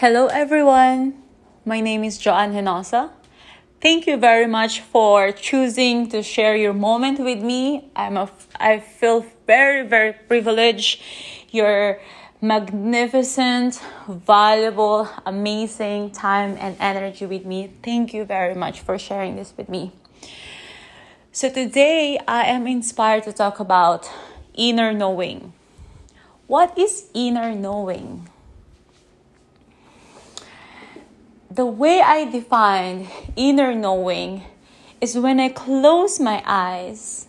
Hello, everyone. My name is Joanne Henosa. Thank you very much for choosing to share your moment with me. I'm a, I feel very, very privileged. Your magnificent, valuable, amazing time and energy with me. Thank you very much for sharing this with me. So, today I am inspired to talk about inner knowing. What is inner knowing? The way I define inner knowing is when I close my eyes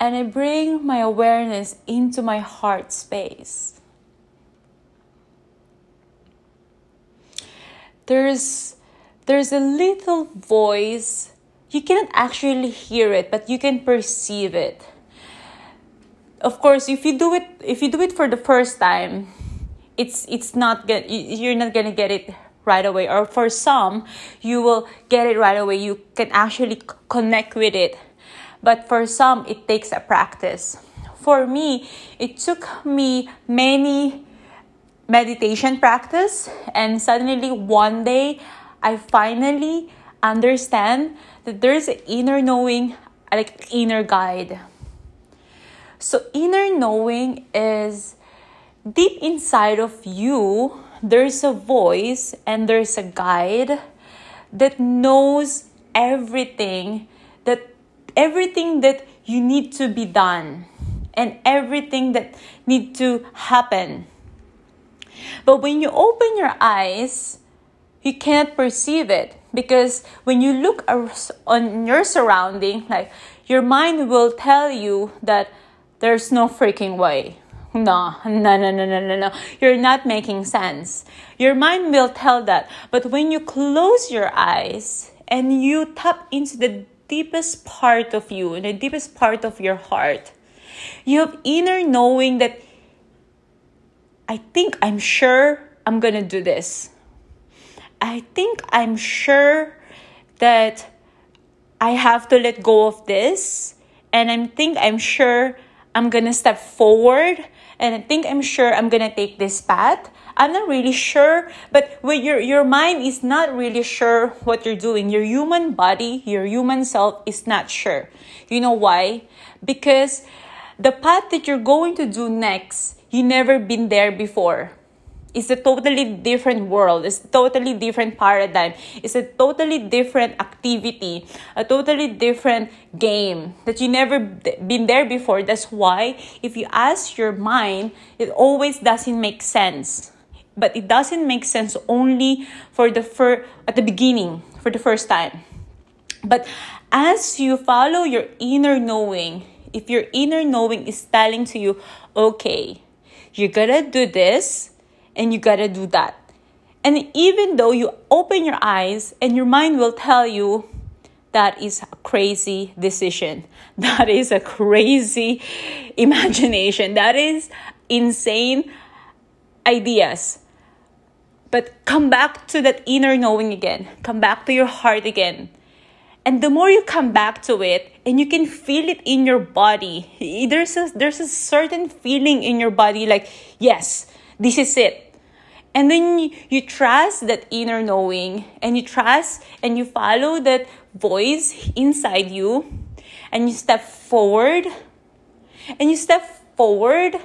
and I bring my awareness into my heart space. There's there's a little voice you cannot actually hear it but you can perceive it of course if you do it if you do it for the first time it's it's not good you're not gonna get it right away. Or for some you will get it right away. You can actually connect with it. But for some it takes a practice. For me it took me many meditation practice and suddenly one day i finally understand that there's an inner knowing like inner guide. So, inner knowing is deep inside of you, there's a voice and there's a guide that knows everything that everything that you need to be done and everything that need to happen but when you open your eyes you can't perceive it because when you look on your surrounding like your mind will tell you that there's no freaking way. No, no, no, no, no, no, no. You're not making sense. Your mind will tell that. But when you close your eyes and you tap into the deepest part of you, in the deepest part of your heart, you have inner knowing that I think I'm sure I'm gonna do this. I think I'm sure that I have to let go of this. And I think I'm sure I'm gonna step forward and I think I'm sure I'm gonna take this path. I'm not really sure, but when your your mind is not really sure what you're doing, your human body, your human self is not sure. You know why? Because the path that you're going to do next, you never been there before. It's a totally different world. It's a totally different paradigm. It's a totally different activity, a totally different game that you never been there before. That's why if you ask your mind, it always doesn't make sense. But it doesn't make sense only for the fir- at the beginning, for the first time. But as you follow your inner knowing, if your inner knowing is telling to you, okay, you're gonna do this, and you gotta do that. And even though you open your eyes and your mind will tell you that is a crazy decision, that is a crazy imagination, that is insane ideas. But come back to that inner knowing again, come back to your heart again. And the more you come back to it and you can feel it in your body, there's a, there's a certain feeling in your body like, yes, this is it and then you, you trust that inner knowing and you trust and you follow that voice inside you and you step forward and you step forward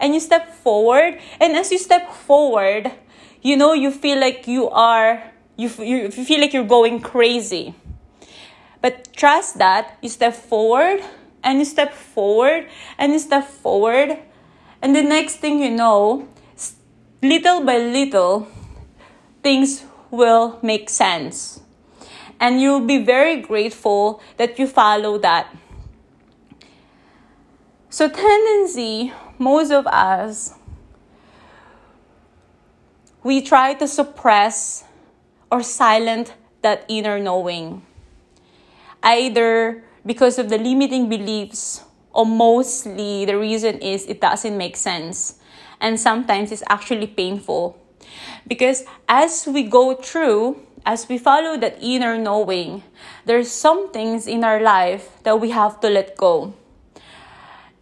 and you step forward and as you step forward you know you feel like you are you, you feel like you're going crazy. But trust that you step forward and you step forward and you step forward and the next thing you know little by little, things will make sense. And you'll be very grateful that you follow that. So, tendency, most of us, we try to suppress or silent that inner knowing. Either because of the limiting beliefs, or mostly the reason is it doesn't make sense and sometimes it's actually painful. Because as we go through, as we follow that inner knowing, there's some things in our life that we have to let go.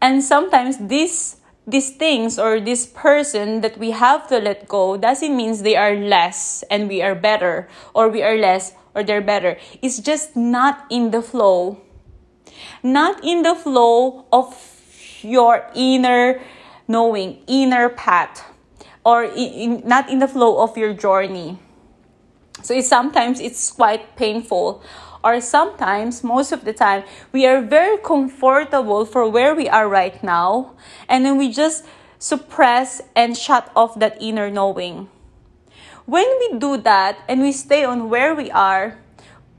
And sometimes these these things or this person that we have to let go doesn't mean they are less and we are better or we are less or they're better. It's just not in the flow. Not in the flow of your inner knowing, inner path, or in, not in the flow of your journey. So it's sometimes it's quite painful or sometimes most of the time we are very comfortable for where we are right now and then we just suppress and shut off that inner knowing when we do that and we stay on where we are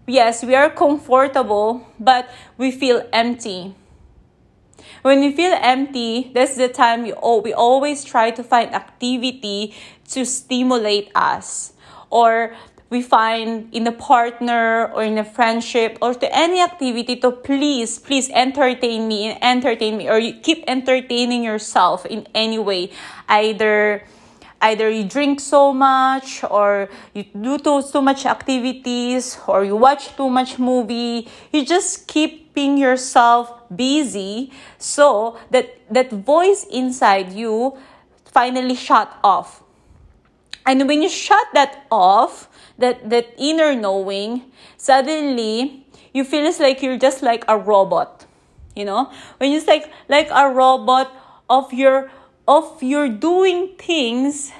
yes we are comfortable but we feel empty when we feel empty that's the time we, oh, we always try to find activity to stimulate us or we find in a partner or in a friendship or to any activity to please, please entertain me and entertain me or you keep entertaining yourself in any way. Either either you drink so much or you do too, too much activities or you watch too much movie you just keeping yourself busy so that that voice inside you finally shut off. And when you shut that off that that inner knowing suddenly you feel it's like you're just like a robot you know? When you like like a robot of your of your doing things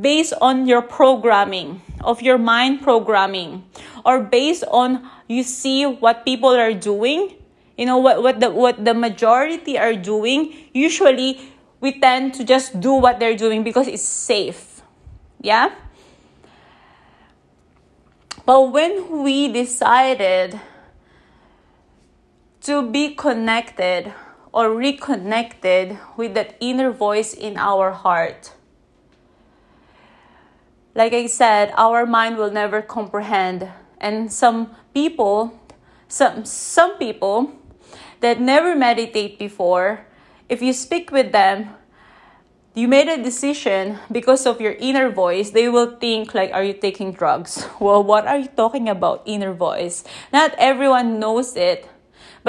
based on your programming of your mind programming or based on you see what people are doing. You know what what the what the majority are doing usually we tend to just do what they're doing because it's safe. Yeah? But when we decided to be connected or reconnected with that inner voice in our heart, like I said, our mind will never comprehend. And some people, some, some people that never meditate before, if you speak with them, you made a decision because of your inner voice, they will think like, are you taking drugs? Well, what are you talking about, inner voice? Not everyone knows it.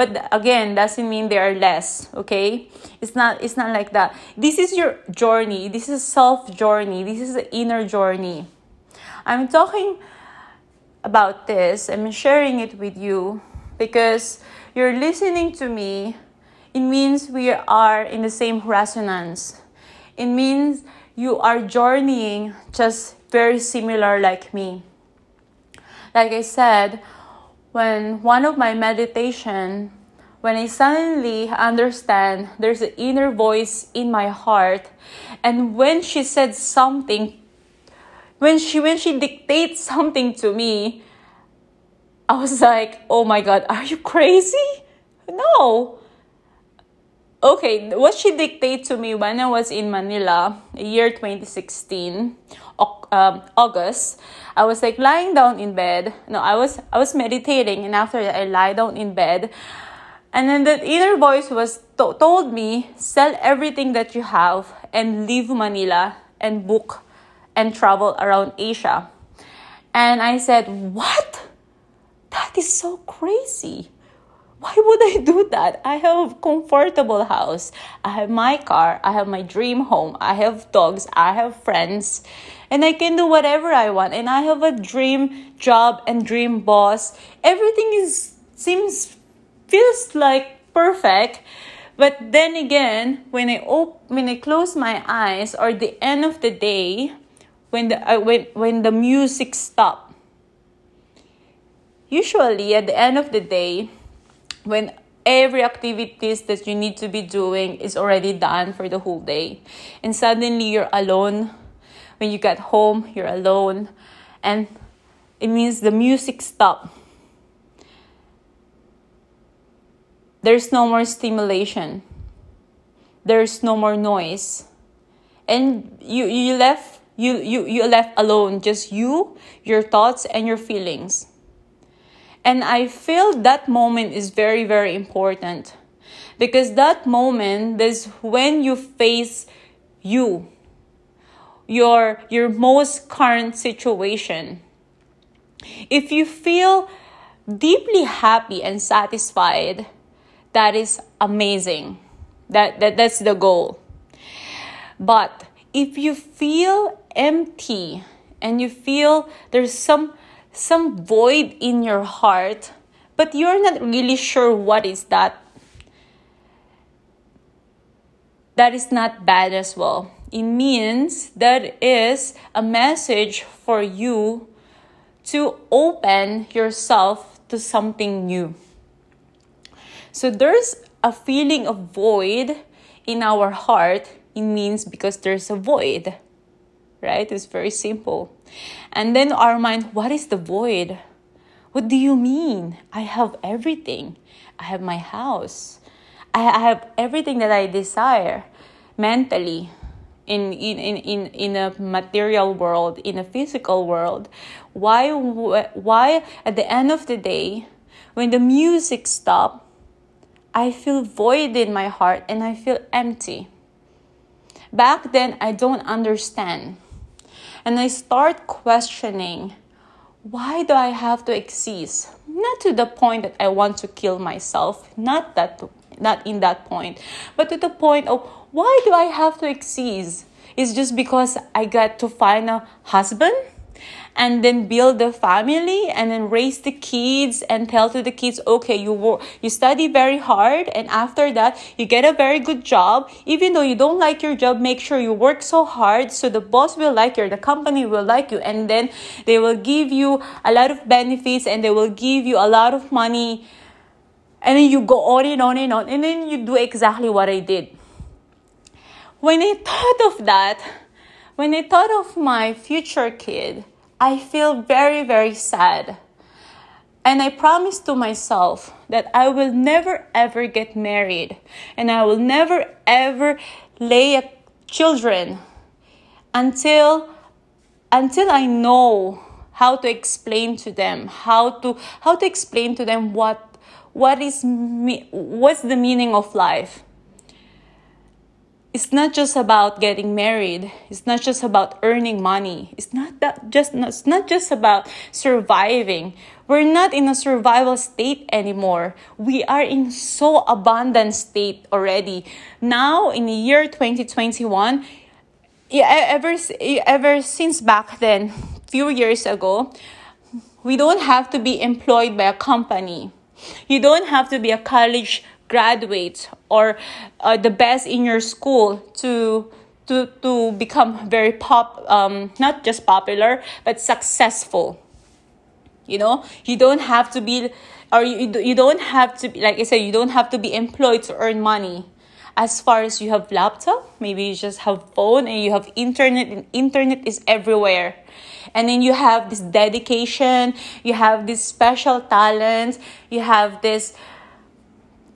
But again, doesn't mean they are less, okay? It's not it's not like that. This is your journey. This is self journey. This is the inner journey. I'm talking about this. I'm sharing it with you because you're listening to me. It means we are in the same resonance it means you are journeying just very similar like me. Like I said, when one of my meditation, when I suddenly understand there's an inner voice in my heart, and when she said something, when she when she dictates something to me, I was like, oh my god, are you crazy? No okay, what she dictated to me when I was in Manila, year 2016, um, August, I was like lying down in bed. No, I was I was meditating, and after that, I lie down in bed, and then the inner voice was to- told me sell everything that you have and leave Manila and book and travel around Asia. And I said, "What? That is so crazy." why would I do that? I have a comfortable house. I have my car. I have my dream home. I have dogs. I have friends. And I can do whatever I want. And I have a dream job and dream boss. Everything is seems feels like perfect. But then again, when I op- when I close my eyes or the end of the day, when the uh, when when the music stop, usually at the end of the day, when every activities that you need to be doing is already done for the whole day and suddenly you're alone when you get home you're alone. And it means the music stop. There's no more stimulation. There's no more noise. And you you left you you you left alone. Just you your thoughts and your feelings. And I feel that moment is very, very important. Because that moment is when you face you, your, your most current situation. If you feel deeply happy and satisfied, that is amazing. That, that that's the goal. But if you feel empty and you feel there's some some void in your heart, but you're not really sure what is that, that is not bad as well. It means that is a message for you to open yourself to something new. So there's a feeling of void in our heart. It means because there's a void, right? It's very simple. And then our mind, what is the void? What do you mean? I have everything. I have my house. I have everything that I desire mentally, in, in, in, in, a material world, in a physical world. Why, why at the end of the day, when the music stops, I feel void in my heart and I feel empty. Back then, I don't understand. And I start questioning why do I have to exist? Not to the point that I want to kill myself, not that not in that point, but to the point of why do I have to exist? It's just because I got to find a husband? and then build a family and then raise the kids and tell to the kids okay you work you study very hard and after that you get a very good job even though you don't like your job make sure you work so hard so the boss will like you the company will like you and then they will give you a lot of benefits and they will give you a lot of money and then you go on and on and on and then you do exactly what i did when i thought of that when i thought of my future kid I feel very, very sad. And I promise to myself that I will never ever get married and I will never ever lay a children until until I know how to explain to them how to how to explain to them what what is me what's the meaning of life it's not just about getting married. It's not just about earning money. It's not that just it's not just about surviving. We're not in a survival state anymore. We are in so abundant state already. Now in the year 2021 ever ever since back then few years ago we don't have to be employed by a company. You don't have to be a college graduate or uh, the best in your school to to to become very pop um, not just popular but successful. You know? You don't have to be or you, you don't have to be like i said you don't have to be employed to earn money. As far as you have laptop maybe you just have phone and you have internet and internet is everywhere. And then you have this dedication you have this special talent you have this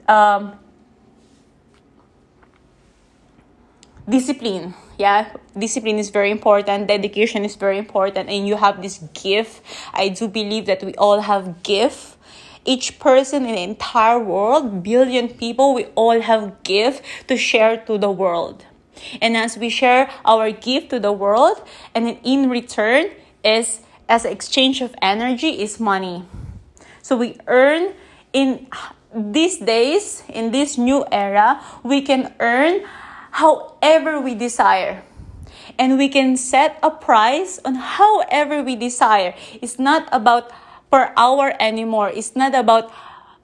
um, discipline. Yeah discipline is very important. Dedication is very important. And you have this gift. I do believe that we all have gift. Each person in the entire world billion people we all have gift to share to the world. And as we share our gift to the world and in return is as exchange of energy is money. So we earn in these days, in this new era, we can earn however we desire. And we can set a price on however we desire. It's not about per hour anymore. It's not about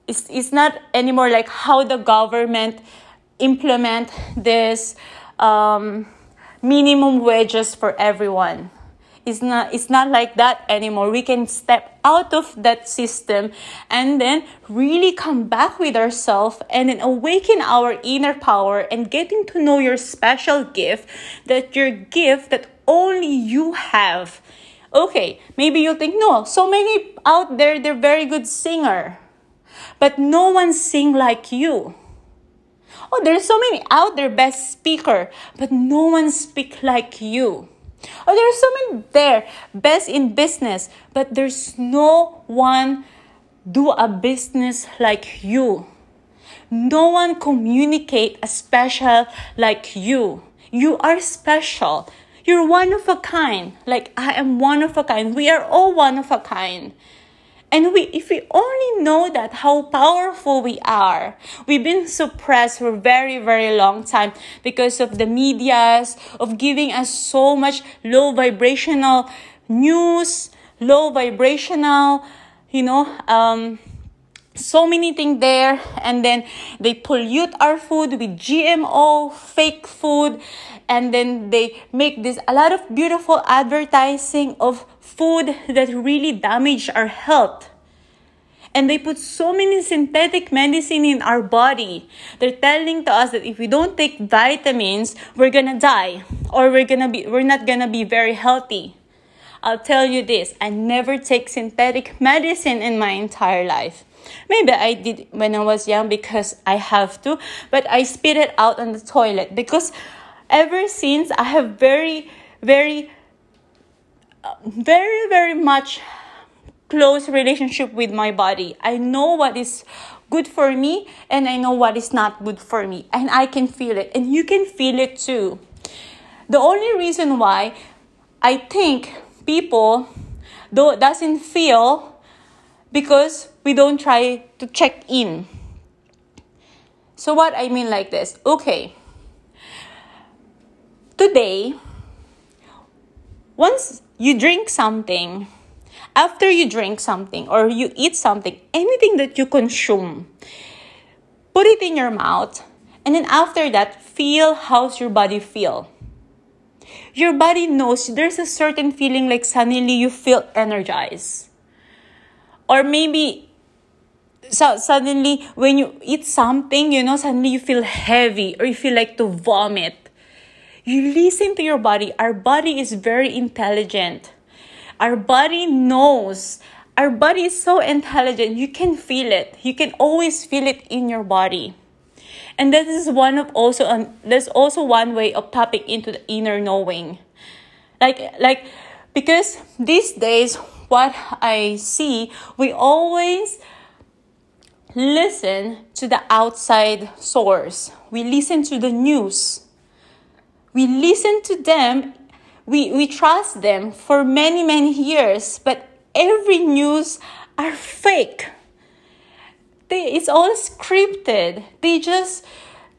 it's, it's not anymore like how the government implement this um, minimum wages for everyone it's not it's not like that anymore. We can step out of that system and then really come back with ourselves and then awaken our inner power and getting to know your special gift that your gift that only you have. Okay maybe you think no so many out there they're very good singer but no one sing like you. Oh there's so many out there best speaker but no one speak like you or there are someone there, best in business, but there's no one do a business like you. No one communicate a special like you. You are special. You're one of a kind. Like I am one of a kind. We are all one of a kind. And we, if we only know that how powerful we are, we've been suppressed for very, very long time because of the medias, of giving us so much low vibrational news, low vibrational, you know, um, so many things there. And then they pollute our food with gmo fake food. And then they make this a lot of beautiful advertising of food that really damage our health. And they put so many synthetic medicine in our body. They're telling to us that if we don't take vitamins we're gonna die or we're gonna be we're not gonna be very healthy. I'll tell you this i never take synthetic medicine in my entire life. Maybe I did when I was young because I have to, but I spit it out on the toilet because ever since I have very, very, very, very much close relationship with my body. I know what is good for me and I know what is not good for me and I can feel it and you can feel it too. The only reason why I think people though doesn't feel because we don't try to check in. So, what I mean like this okay, today, once you drink something, after you drink something or you eat something, anything that you consume, put it in your mouth, and then after that, feel how's your body feel. Your body knows there's a certain feeling like suddenly you feel energized. Or maybe so suddenly when you eat something, you know, suddenly you feel heavy or you feel like to vomit. You listen to your body. Our body is very intelligent. Our body knows. Our body is so intelligent. You can feel it. You can always feel it in your body. And that is one of also um, there's also one way of tapping into the inner knowing. Like like because these days what I see, we always listen to the outside source. We listen to the news. We listen to them. We, we trust them for many, many years, but every news are fake. They, it's all scripted. They just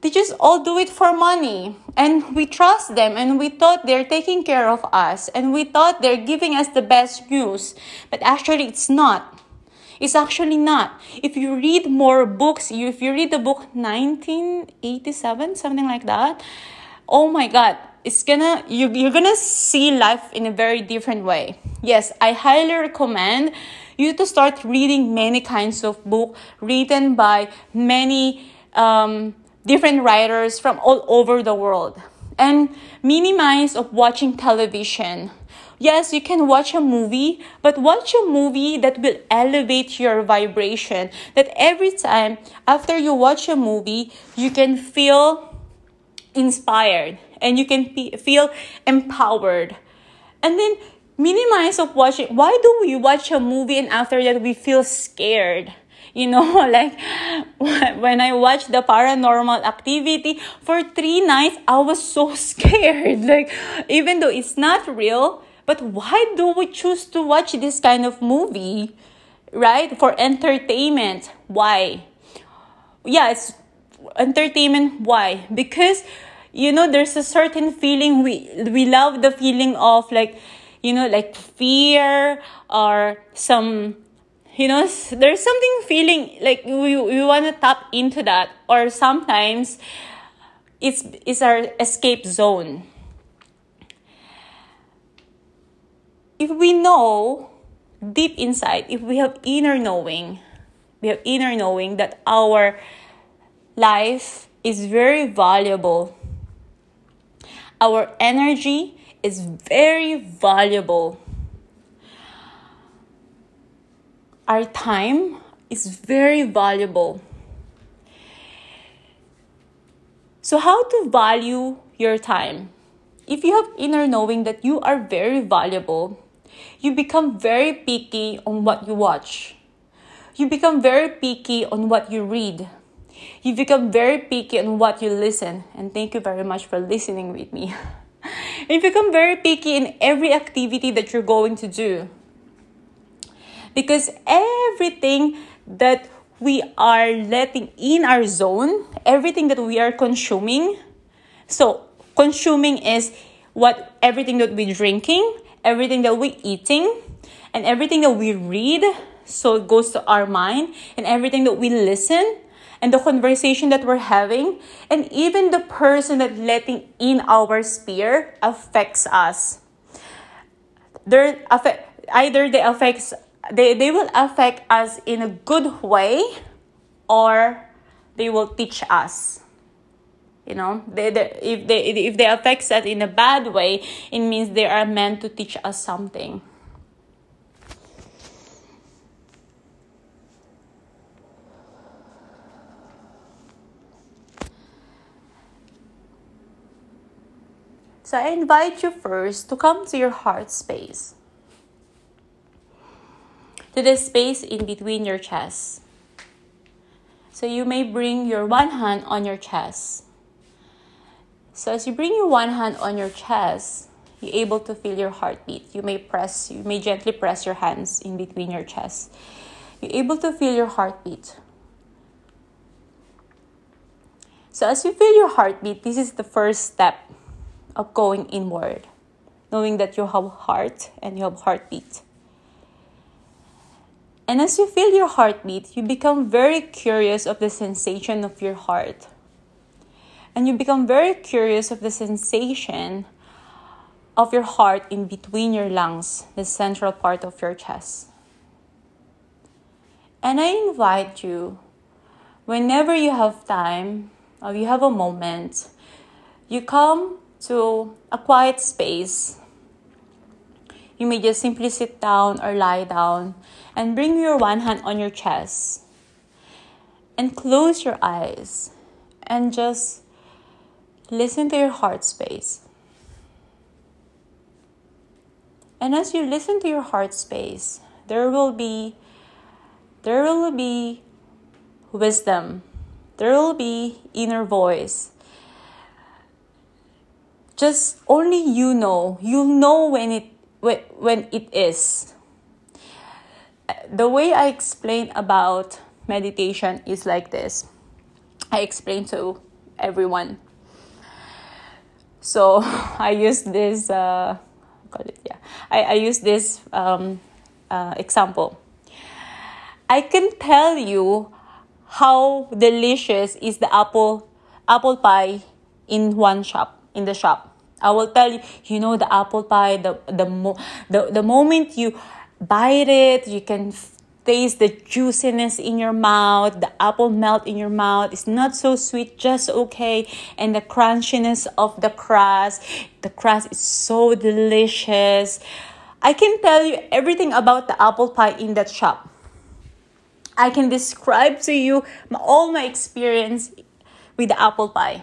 they just all do it for money. And we trust them and we thought they're taking care of us and we thought they're giving us the best news. But actually it's not. It's actually not. If you read more books, if you read the book 1987, something like that, oh my God, it's gonna you, you're gonna see life in a very different way. Yes, I highly recommend you to start reading many kinds of book written by many um, different writers from all over the world and minimize of watching television Yes, you can watch a movie, but watch a movie that will elevate your vibration. That every time after you watch a movie, you can feel inspired and you can feel empowered. And then minimize of watching. Why do we watch a movie and after that we feel scared? You know, like when I watched the paranormal activity for three nights, I was so scared. Like, even though it's not real, but why do we choose to watch this kind of movie? Right? For entertainment. Why? Yeah, it's entertainment. Why? Because you know there's a certain feeling we we love the feeling of like you know like fear or some you know there's something feeling like we, we want to tap into that or sometimes it's it's our escape zone if we know deep inside, if we have inner knowing, we have inner knowing that our life is very valuable. Our energy is very valuable. Our time is very valuable. So, how to value your time? If you have inner knowing that you are very valuable, you become very picky on what you watch. You become very picky on what you read. You become very picky on what you listen. And thank you very much for listening with me. you become very picky in every activity that you're going to do. Because everything that we are letting in our zone, everything that we are consuming, so consuming is what everything that we're drinking, everything that we're eating, and everything that we read, so it goes to our mind, and everything that we listen, and the conversation that we're having, and even the person that letting in our sphere affects us. They're affect either they affects they, they will affect us in a good way or they will teach us you know they, they, if they if they affect us in a bad way it means they are meant to teach us something So I invite you first to come to your heart space. To the space in between your chest. So you may bring your one hand on your chest. So as you bring your one hand on your chest, you're able to feel your heartbeat. You may press, you may gently press your hands in between your chest. You're able to feel your heartbeat. So as you feel your heartbeat, this is the first step of going inward, knowing that you have heart and you have heartbeat. And as you feel your heartbeat, you become very curious of the sensation of your heart. And you become very curious of the sensation of your heart in between your lungs, the central part of your chest. And I invite you, whenever you have time or you have a moment, you come to a quiet space. You may just simply sit down or lie down and bring your one hand on your chest and close your eyes and just listen to your heart space. And as you listen to your heart space, there will be there will be wisdom. There will be inner voice just only you know. You'll know when it when, when it is. The way i explain about meditation is like this. I explain to everyone. So i use this uh, call it yeah. I, I use this um, uh, example. I can tell you how delicious is the apple apple pie in one shop in the shop I will tell you, you know, the apple pie, the, the, mo- the, the moment you bite it, you can taste the juiciness in your mouth, the apple melt in your mouth. It's not so sweet, just okay. And the crunchiness of the crust, the crust is so delicious. I can tell you everything about the apple pie in that shop. I can describe to you all my experience with the apple pie.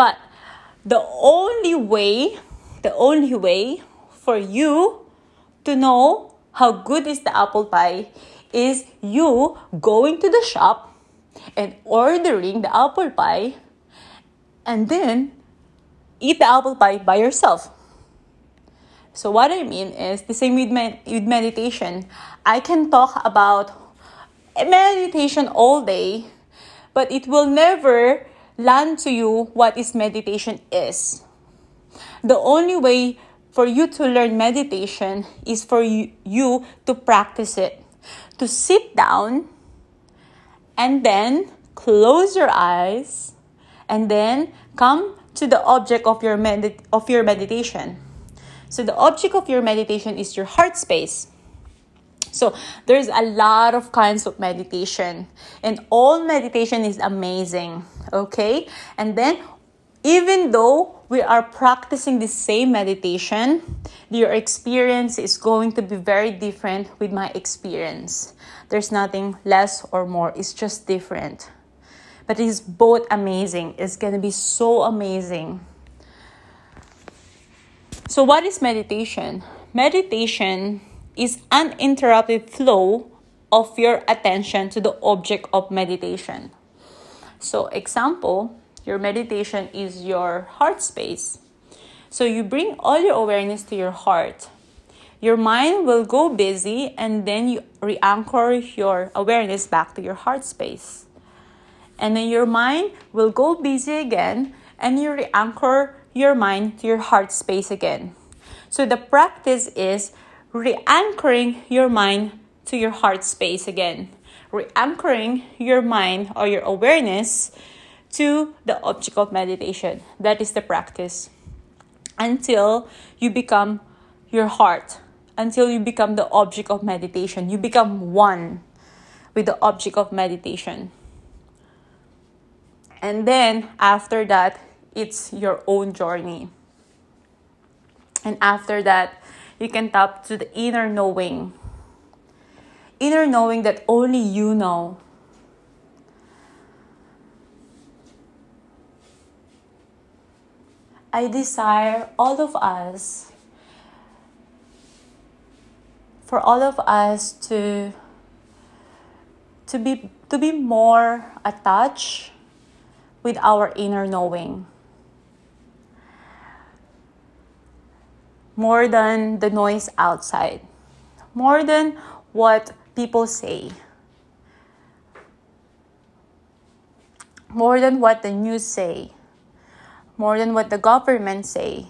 But the only way, the only way for you to know how good is the apple pie is you going to the shop and ordering the apple pie and then eat the apple pie by yourself. So what I mean is the same with, med- with meditation. I can talk about meditation all day, but it will never land to you what is meditation is. The only way for you to learn meditation is for you, you to practice it. To sit down and then close your eyes and then come to the object of your med- of your meditation. So the object of your meditation is your heart space. So there's a lot of kinds of meditation, and all meditation is amazing. Okay, and then even though we are practicing the same meditation, your experience is going to be very different with my experience. There's nothing less or more, it's just different. But it's both amazing. It's going to be so amazing. So, what is meditation? Meditation is uninterrupted flow of your attention to the object of meditation. So, example, your meditation is your heart space. So, you bring all your awareness to your heart. Your mind will go busy and then you re anchor your awareness back to your heart space. And then your mind will go busy again and you re anchor your mind to your heart space again. So the practice is re anchoring your mind to your heart space again. Re anchoring your mind or your awareness to the object of meditation. That is the practice. Until you become your heart, until you become the object of meditation. You become one with the object of meditation. And then after that, it's your own journey. And after that, you can tap to the inner knowing. Inner knowing that only you know. I desire all of us, for all of us to, to, be, to be more attached with our inner knowing. More than the noise outside, more than what people say, more than what the news say. More than what the government say.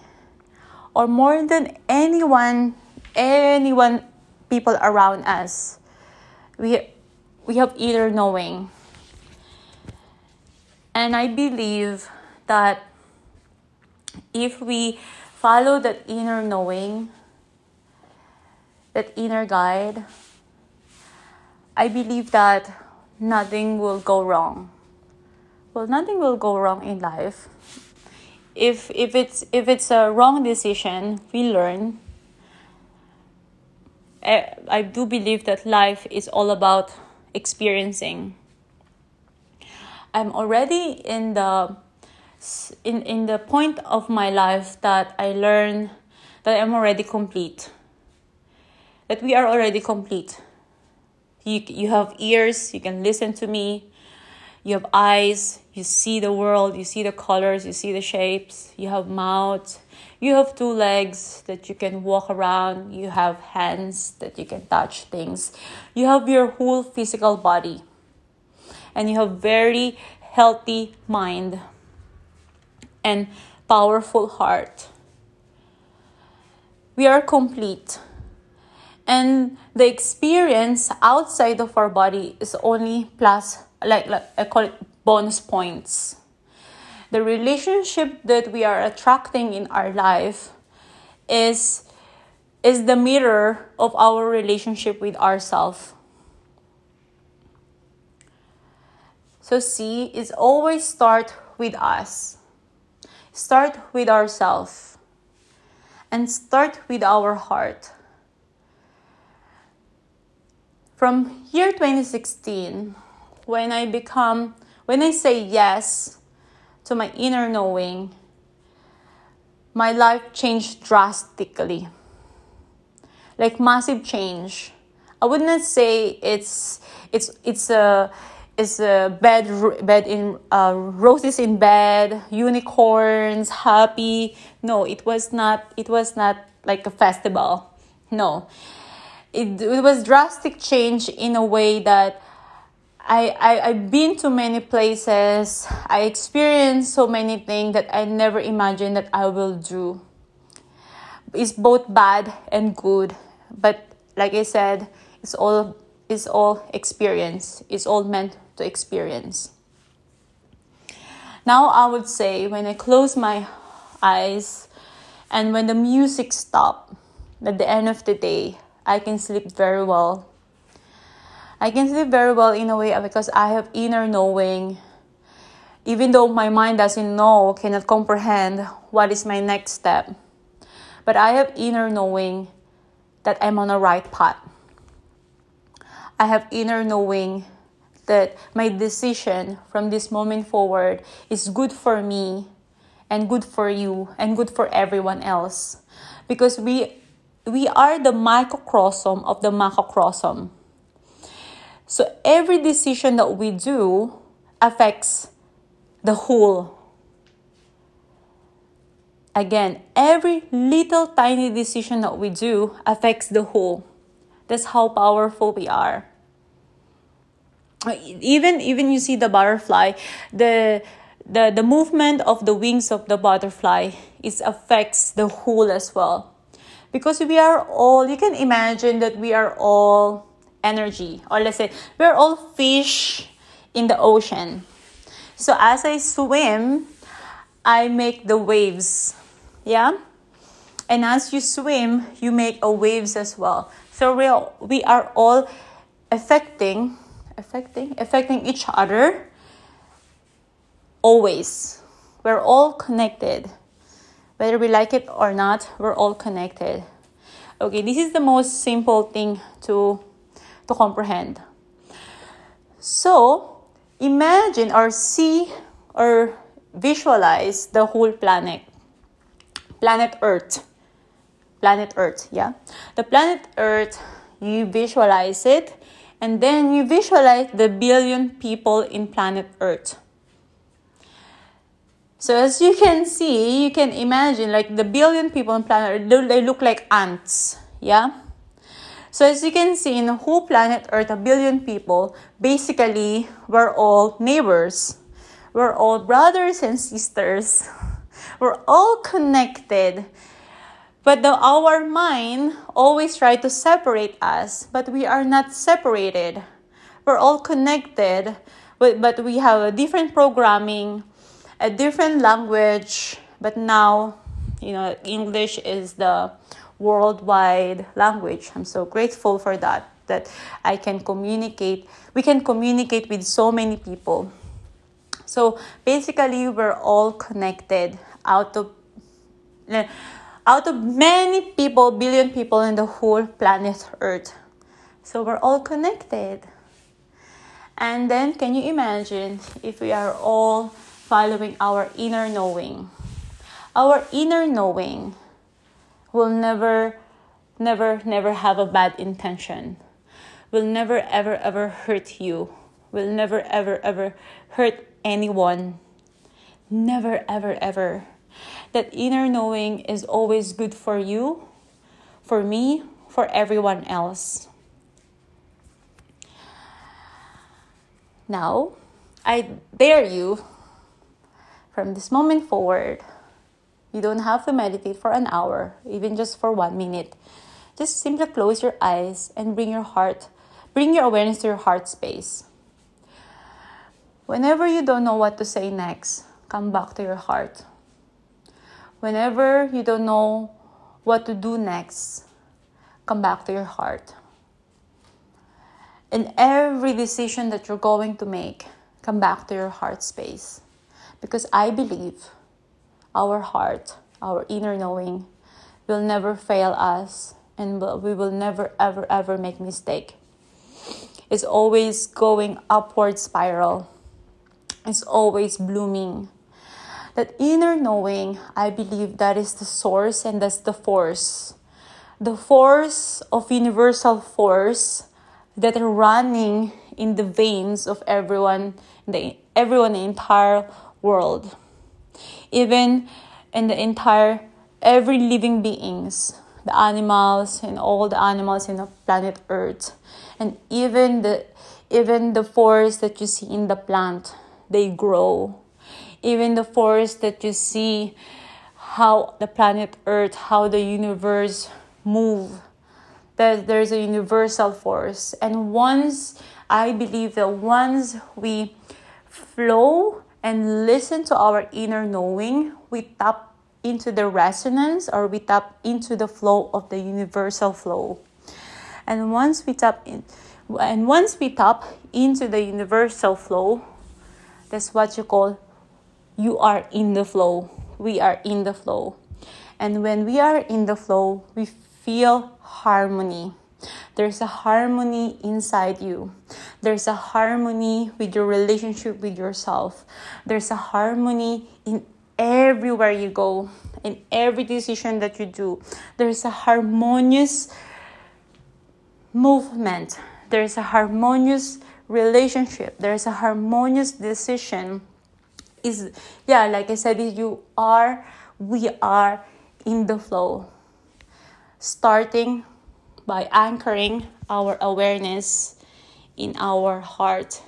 Or more than anyone anyone people around us. We we have either knowing. And i believe that if we follow that inner knowing that inner guide i believe that nothing will go wrong well nothing will go wrong in life if if it's if it's a wrong decision, we learn. I, I do believe that life is all about experiencing. I'm already in the in in the point of my life that I learn that I'm already complete. That we are already complete. You you have ears, you can listen to me. You have eyes, you see the world, you see the colors, you see the shapes, you have mouth, you have two legs that you can walk around, you have hands that you can touch things. You have your whole physical body. And you have very healthy mind and powerful heart. We are complete. And the experience outside of our body is only plus like, like I call it bonus points. The relationship that we are attracting in our life is is the mirror of our relationship with ourselves. So see, it's always start with us. Start with ourselves. And start with our heart. From year 2016, when I become, when I say yes to my inner knowing, my life changed drastically. Like massive change. I would not say it's it's it's a it's a bed bed in uh, roses in bed, unicorns, happy. No, it was not. It was not like a festival. No, it it was drastic change in a way that I, I, I've been to many places. I experienced so many things that I never imagined that I will do. It's both bad and good. But like I said, it's all it's all experience. It's all meant to experience. Now I would say when I close my eyes and when the music stops, at the end of the day, I can sleep very well I can sleep very well in a way uh, because I have inner knowing. Even though my mind doesn't know, cannot comprehend what is my next step. But I have inner knowing that I'm on the right path. I have inner knowing that my decision from this moment forward is good for me and good for you and good for everyone else because we we are the microcosm of the macrocosm so every decision that we do affects the whole. again, every little tiny decision that we do affects the whole. That's how powerful we are. Even even you see the butterfly, the the, the movement of the wings of the butterfly it affects the whole as well because we are all you can imagine that we are all energy. Or let's say we're all fish in the ocean. So as i swim i make the waves. Yeah? And as you swim you make a waves as well. So we are, we are all affecting affecting affecting each other always. We're all connected whether we like it or not we're all connected. Okay this is the most simple thing to to comprehend. So imagine or see or visualize the whole planet planet earth. Planet earth yeah? The planet earth you visualize it and then you visualize the billion people in planet earth so as you can see, you can imagine like the billion people on planet Earth, they look like ants. Yeah? So as you can see in the whole planet Earth, a billion people, basically we're all neighbors. We're all brothers and sisters. We're all connected. But the, our mind always try to separate us, but we are not separated. We're all connected, but, but we have a different programming, a different language, but now, you know, English is the worldwide language. I'm so grateful for that, that I can communicate, we can communicate with so many people. So basically, we're all connected out of out of many people, billion people in the whole planet Earth. So we're all connected. And then, can you imagine if we are all following our inner knowing. Our inner knowing will never, never, never have a bad intention, will never, ever, ever hurt you, will never, ever, ever hurt anyone. Never, ever, ever. That inner knowing is always good for you, for me, for everyone else. Now, I dare you from this moment forward, you don't have to meditate for an hour, even just for one minute. Just simply close your eyes and bring your heart, bring your awareness to your heart space. Whenever you don't know what to say next, come back to your heart. Whenever you don't know what to do next, come back to your heart. In every decision that you're going to make, come back to your heart space because I believe our heart, our inner knowing, will never fail us and we will never, ever, ever make mistake. It's always going upward spiral. It's always blooming. That inner knowing, I believe that is the source and that's the force. The force of universal force that are running in the veins of everyone, the everyone in the entire world. Even in the entire every living beings, the animals and all the animals in the planet Earth, and even the even the forest that you see in the plant, they grow. Even the forest that you see how the planet Earth, how the universe move. That there's a universal force. And once I believe that once we flow and listen to our inner knowing, we tap into the resonance or we tap into the flow of the universal flow. And once we tap in and once we tap into the universal flow, that's what you call you are in the flow. We are in the flow. And when we are in the flow, we feel harmony. There's a harmony inside you. There's a harmony with your relationship with yourself. There's a harmony in everywhere you go, in every decision that you do. There's a harmonious movement. There's a harmonious relationship. There's a harmonious decision. Is yeah, like I said, you are we are in the flow. Starting by anchoring our awareness in our heart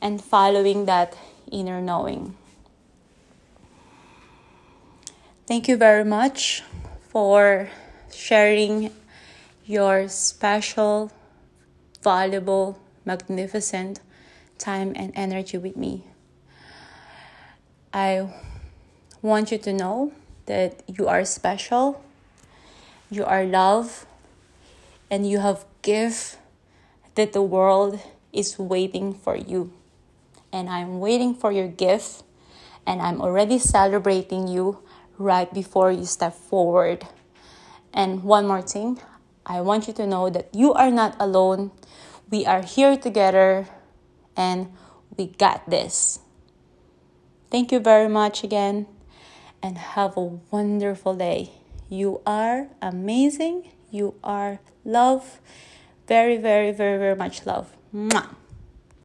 and following that inner knowing. Thank you very much for sharing your special, valuable, magnificent time and energy with me. I want you to know that you are special, you are loved, and you have gift that the world is waiting for you. And I'm waiting for your gift, and I'm already celebrating you right before you step forward. And one more thing, I want you to know that you are not alone. We are here together and we got this. Thank you very much again and have a wonderful day. You are amazing. You are love. Very, very, very, very much love. Mwah.